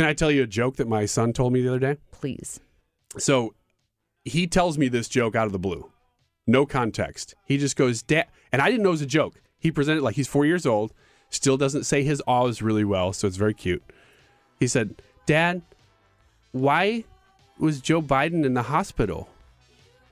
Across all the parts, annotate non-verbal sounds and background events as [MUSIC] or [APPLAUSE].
Can I tell you a joke that my son told me the other day? Please. So he tells me this joke out of the blue, no context. He just goes, Dad, and I didn't know it was a joke. He presented like he's four years old, still doesn't say his ahs really well, so it's very cute. He said, Dad, why was Joe Biden in the hospital?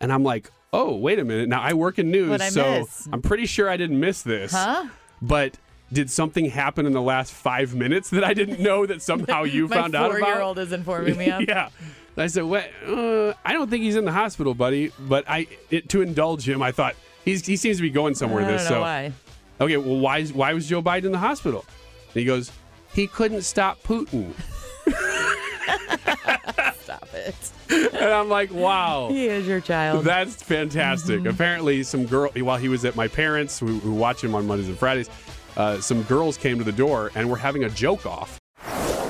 And I'm like, oh, wait a minute. Now I work in news, What'd so? I'm pretty sure I didn't miss this. Huh? But did something happen in the last five minutes that I didn't know that somehow you [LAUGHS] found out about? My four-year-old is informing me of. [LAUGHS] yeah. I said, "What? Uh, I don't think he's in the hospital, buddy." But I, it, to indulge him, I thought he's, he seems to be going somewhere. I don't this, know so why. okay. Well, why why was Joe Biden in the hospital? And he goes, he couldn't stop Putin. [LAUGHS] Stop it. [LAUGHS] and I'm like, wow. He is your child. That's fantastic. Mm-hmm. Apparently, some girl while he was at my parents, who, who watch him on Mondays and Fridays, uh, some girls came to the door and were having a joke off.